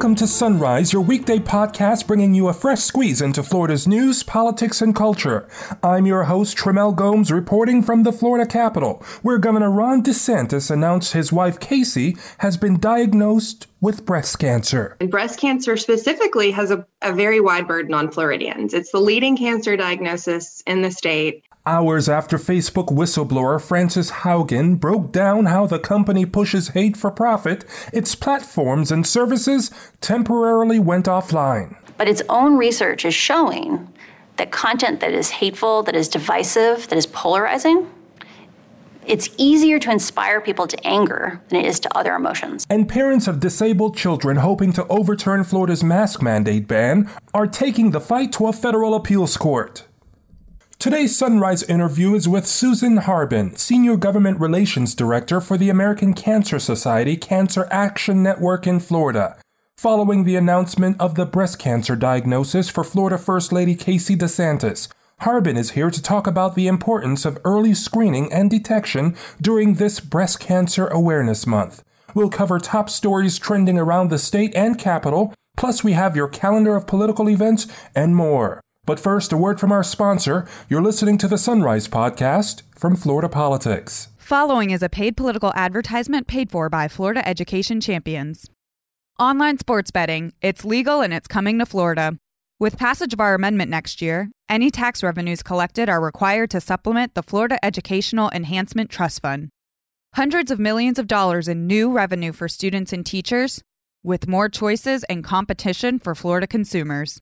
Welcome to Sunrise, your weekday podcast bringing you a fresh squeeze into Florida's news, politics, and culture. I'm your host, Tremel Gomes, reporting from the Florida Capitol, where Governor Ron DeSantis announced his wife Casey has been diagnosed with breast cancer. And breast cancer specifically has a, a very wide burden on Floridians. It's the leading cancer diagnosis in the state. Hours after Facebook whistleblower Frances Haugen broke down how the company pushes hate for profit, its platforms and services temporarily went offline. But its own research is showing that content that is hateful, that is divisive, that is polarizing, it's easier to inspire people to anger than it is to other emotions. And parents of disabled children hoping to overturn Florida's mask mandate ban are taking the fight to a federal appeals court. Today's Sunrise interview is with Susan Harbin, Senior Government Relations Director for the American Cancer Society Cancer Action Network in Florida. Following the announcement of the breast cancer diagnosis for Florida First Lady Casey DeSantis, Harbin is here to talk about the importance of early screening and detection during this Breast Cancer Awareness Month. We'll cover top stories trending around the state and capital, plus, we have your calendar of political events and more. But first, a word from our sponsor. You're listening to the Sunrise Podcast from Florida Politics. Following is a paid political advertisement paid for by Florida Education Champions. Online sports betting, it's legal and it's coming to Florida. With passage of our amendment next year, any tax revenues collected are required to supplement the Florida Educational Enhancement Trust Fund. Hundreds of millions of dollars in new revenue for students and teachers, with more choices and competition for Florida consumers.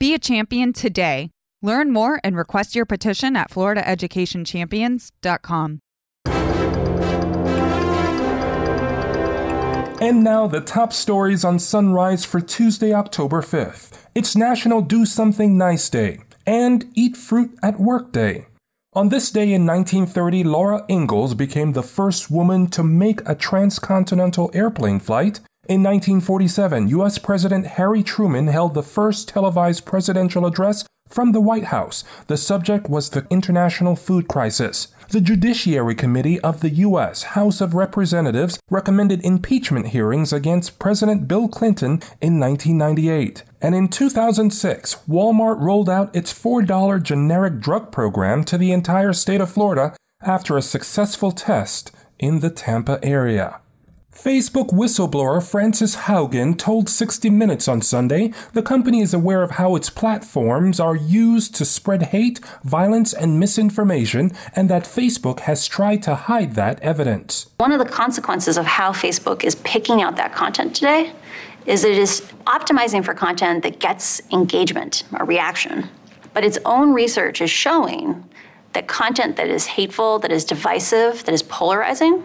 Be a champion today. Learn more and request your petition at floridaeducationchampions.com. And now the top stories on Sunrise for Tuesday, October 5th. It's National Do Something Nice Day and Eat Fruit at Work Day. On this day in 1930, Laura Ingalls became the first woman to make a transcontinental airplane flight in 1947, U.S. President Harry Truman held the first televised presidential address from the White House. The subject was the international food crisis. The Judiciary Committee of the U.S. House of Representatives recommended impeachment hearings against President Bill Clinton in 1998. And in 2006, Walmart rolled out its $4 generic drug program to the entire state of Florida after a successful test in the Tampa area. Facebook whistleblower Frances Haugen told 60 Minutes on Sunday the company is aware of how its platforms are used to spread hate, violence, and misinformation, and that Facebook has tried to hide that evidence. One of the consequences of how Facebook is picking out that content today is it is optimizing for content that gets engagement or reaction. But its own research is showing that content that is hateful, that is divisive, that is polarizing,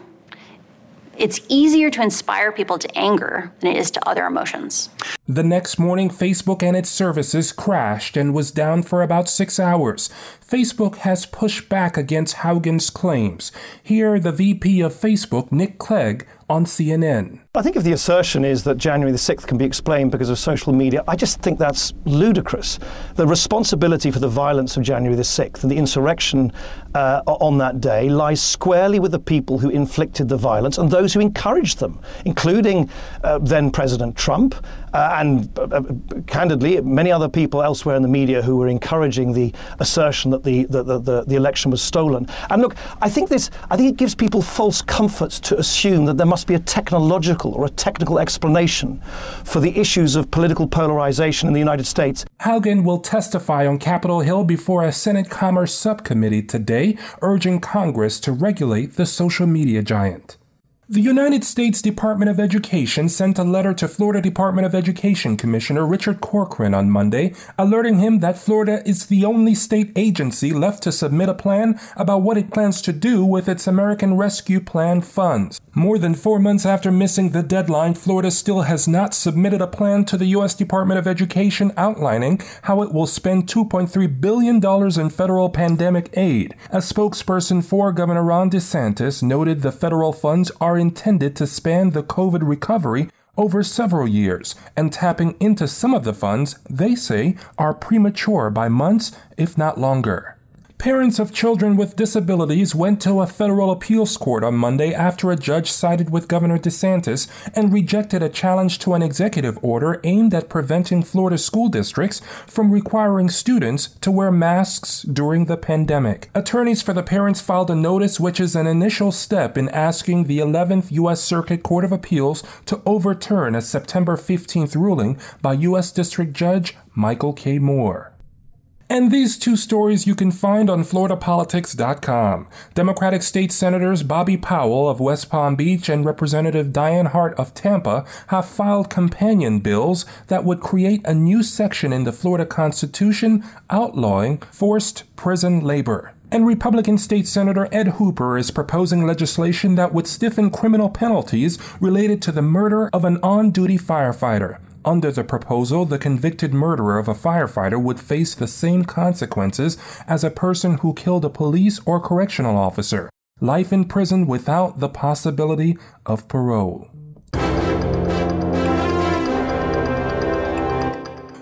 it's easier to inspire people to anger than it is to other emotions. The next morning, Facebook and its services crashed and was down for about six hours. Facebook has pushed back against Haugen's claims. Here, the VP of Facebook, Nick Clegg, on CNN. I think if the assertion is that January the 6th can be explained because of social media, I just think that's ludicrous. The responsibility for the violence of January the 6th and the insurrection uh, on that day lies squarely with the people who inflicted the violence and those who encouraged them, including uh, then President Trump uh, and uh, candidly many other people elsewhere in the media who were encouraging the assertion that the, the, the, the election was stolen. And look, I think this, I think it gives people false comfort to assume that there must be a technological or a technical explanation for the issues of political polarization in the United States. Haugen will testify on Capitol Hill before a Senate Commerce Subcommittee today, urging Congress to regulate the social media giant. The United States Department of Education sent a letter to Florida Department of Education Commissioner Richard Corcoran on Monday, alerting him that Florida is the only state agency left to submit a plan about what it plans to do with its American Rescue Plan funds. More than four months after missing the deadline, Florida still has not submitted a plan to the U.S. Department of Education outlining how it will spend $2.3 billion in federal pandemic aid. A spokesperson for Governor Ron DeSantis noted the federal funds are intended to span the COVID recovery over several years, and tapping into some of the funds, they say, are premature by months, if not longer. Parents of children with disabilities went to a federal appeals court on Monday after a judge sided with Governor DeSantis and rejected a challenge to an executive order aimed at preventing Florida school districts from requiring students to wear masks during the pandemic. Attorneys for the parents filed a notice which is an initial step in asking the 11th U.S. Circuit Court of Appeals to overturn a September 15th ruling by U.S. District Judge Michael K. Moore. And these two stories you can find on FloridaPolitics.com. Democratic State Senators Bobby Powell of West Palm Beach and Representative Dianne Hart of Tampa have filed companion bills that would create a new section in the Florida Constitution outlawing forced prison labor. And Republican State Senator Ed Hooper is proposing legislation that would stiffen criminal penalties related to the murder of an on duty firefighter. Under the proposal, the convicted murderer of a firefighter would face the same consequences as a person who killed a police or correctional officer life in prison without the possibility of parole.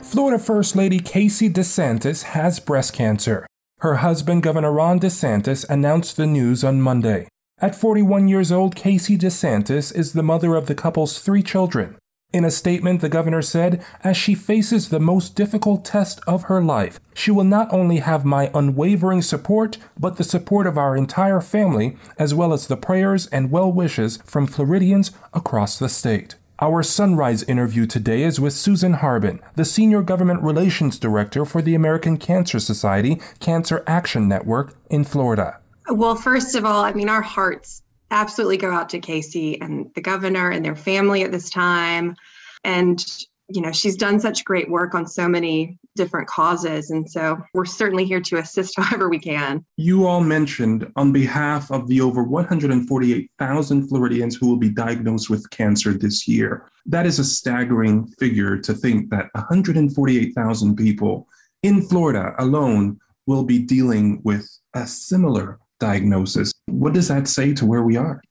Florida First Lady Casey DeSantis has breast cancer. Her husband, Governor Ron DeSantis, announced the news on Monday. At 41 years old, Casey DeSantis is the mother of the couple's three children. In a statement, the governor said, as she faces the most difficult test of her life, she will not only have my unwavering support, but the support of our entire family, as well as the prayers and well wishes from Floridians across the state. Our Sunrise interview today is with Susan Harbin, the Senior Government Relations Director for the American Cancer Society Cancer Action Network in Florida. Well, first of all, I mean, our hearts absolutely go out to Casey and the governor and their family at this time. And, you know, she's done such great work on so many different causes. And so we're certainly here to assist however we can. You all mentioned on behalf of the over 148,000 Floridians who will be diagnosed with cancer this year. That is a staggering figure to think that 148,000 people in Florida alone will be dealing with a similar diagnosis. What does that say to where we are?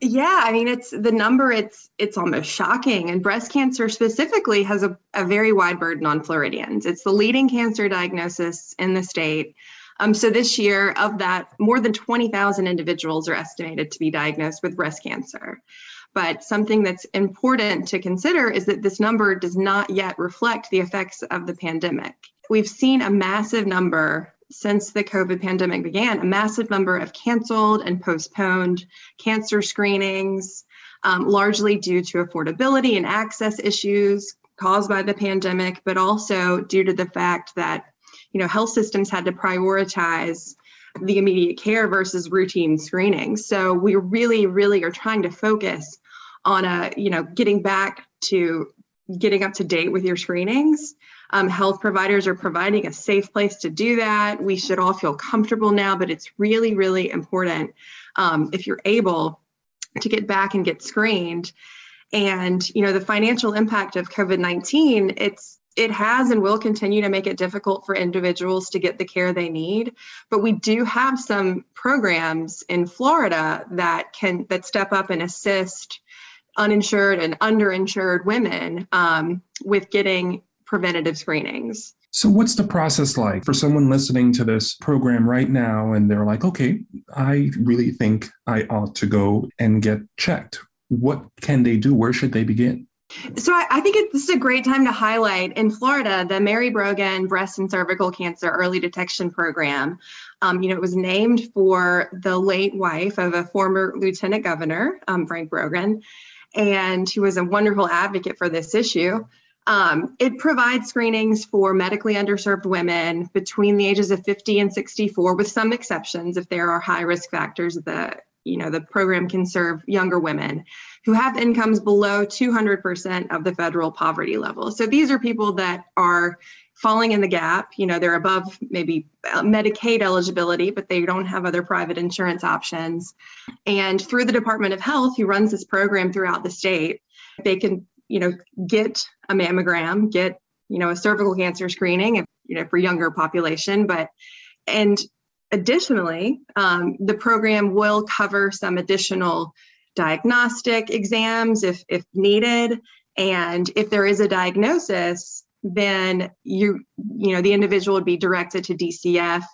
Yeah, I mean it's the number it's it's almost shocking and breast cancer specifically has a, a very wide burden on Floridians. It's the leading cancer diagnosis in the state. Um, so this year of that more than 20,000 individuals are estimated to be diagnosed with breast cancer. But something that's important to consider is that this number does not yet reflect the effects of the pandemic. We've seen a massive number since the COVID pandemic began, a massive number of canceled and postponed cancer screenings, um, largely due to affordability and access issues caused by the pandemic, but also due to the fact that you know health systems had to prioritize the immediate care versus routine screenings. So we really, really are trying to focus on a you know getting back to getting up to date with your screenings um, health providers are providing a safe place to do that. We should all feel comfortable now, but it's really, really important um, if you're able to get back and get screened. And you know the financial impact of COVID-19, it's it has and will continue to make it difficult for individuals to get the care they need but we do have some programs in florida that can that step up and assist uninsured and underinsured women um, with getting preventative screenings. So, what's the process like for someone listening to this program right now and they're like, okay, I really think I ought to go and get checked? What can they do? Where should they begin? So I, I think it, this is a great time to highlight in Florida the Mary Brogan Breast and Cervical Cancer Early Detection Program. Um, you know, it was named for the late wife of a former lieutenant governor, um, Frank Brogan, and he was a wonderful advocate for this issue. Um, it provides screenings for medically underserved women between the ages of 50 and 64, with some exceptions if there are high risk factors. The you know the program can serve younger women who have incomes below 200% of the federal poverty level. So these are people that are falling in the gap. You know they're above maybe uh, Medicaid eligibility, but they don't have other private insurance options. And through the Department of Health, who runs this program throughout the state, they can you know, get a mammogram, get, you know, a cervical cancer screening, if, you know, for younger population. But, and additionally, um, the program will cover some additional diagnostic exams if, if needed. And if there is a diagnosis, then you you know the individual would be directed to DCF,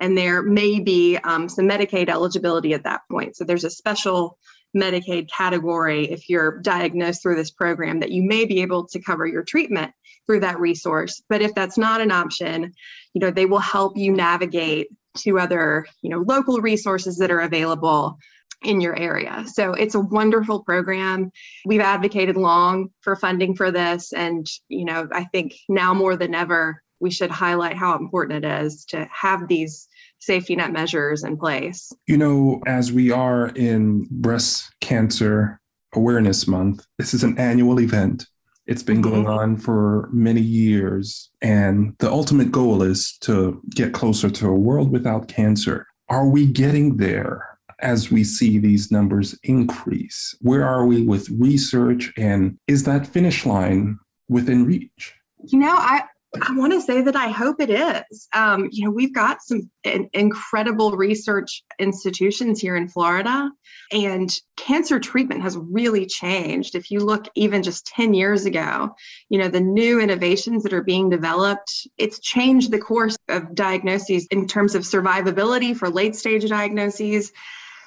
and there may be um, some Medicaid eligibility at that point. So there's a special Medicaid category if you're diagnosed through this program that you may be able to cover your treatment through that resource. But if that's not an option, you know, they will help you navigate to other, you know, local resources that are available in your area. So it's a wonderful program. We've advocated long for funding for this and, you know, I think now more than ever we should highlight how important it is to have these safety net measures in place. You know, as we are in breast cancer awareness month, this is an annual event. It's been going mm-hmm. on for many years. And the ultimate goal is to get closer to a world without cancer. Are we getting there as we see these numbers increase? Where are we with research? And is that finish line within reach? You know, I, I want to say that I hope it is. Um, you know, we've got some in- incredible research institutions here in Florida, and cancer treatment has really changed. If you look even just 10 years ago, you know, the new innovations that are being developed, it's changed the course of diagnoses in terms of survivability for late stage diagnoses.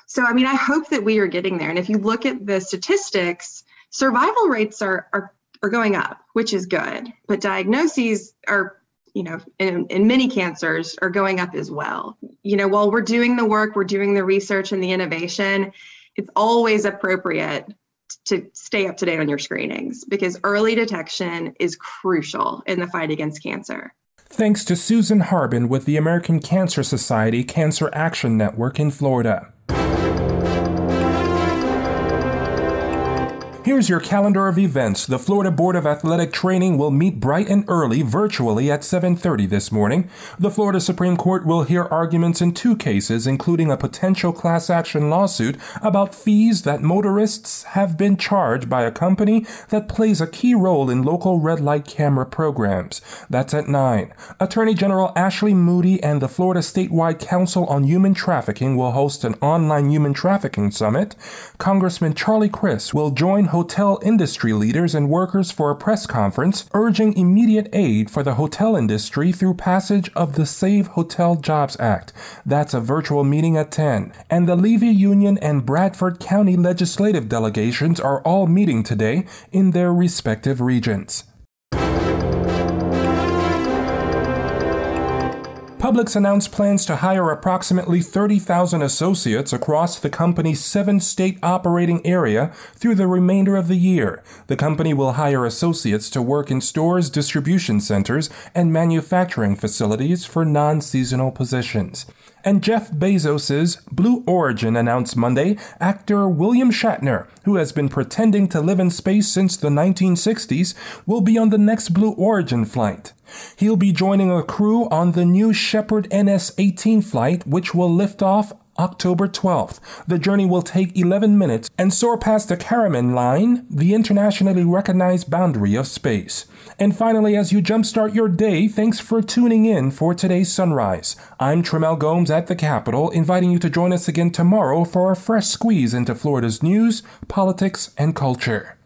So, I mean, I hope that we are getting there. And if you look at the statistics, survival rates are, are are going up, which is good. But diagnoses are, you know, in, in many cancers are going up as well. You know, while we're doing the work, we're doing the research and the innovation, it's always appropriate to stay up to date on your screenings because early detection is crucial in the fight against cancer. Thanks to Susan Harbin with the American Cancer Society Cancer Action Network in Florida. Here's your calendar of events. The Florida Board of Athletic Training will meet bright and early virtually at 7:30 this morning. The Florida Supreme Court will hear arguments in two cases including a potential class action lawsuit about fees that motorists have been charged by a company that plays a key role in local red light camera programs. That's at 9. Attorney General Ashley Moody and the Florida Statewide Council on Human Trafficking will host an online human trafficking summit. Congressman Charlie Crist will join hotel industry leaders and workers for a press conference urging immediate aid for the hotel industry through passage of the Save Hotel Jobs Act. That's a virtual meeting at 10. And the Levy Union and Bradford County legislative delegations are all meeting today in their respective regions. Publix announced plans to hire approximately 30,000 associates across the company's seven state operating area through the remainder of the year. The company will hire associates to work in stores, distribution centers, and manufacturing facilities for non seasonal positions. And Jeff Bezos's Blue Origin announced Monday actor William Shatner, who has been pretending to live in space since the 1960s, will be on the next Blue Origin flight. He'll be joining a crew on the new Shepard NS 18 flight, which will lift off October 12th. The journey will take 11 minutes and soar past the Kármán line, the internationally recognized boundary of space. And finally, as you jumpstart your day, thanks for tuning in for today's sunrise. I'm Tremel Gomes at the Capitol, inviting you to join us again tomorrow for a fresh squeeze into Florida's news, politics, and culture.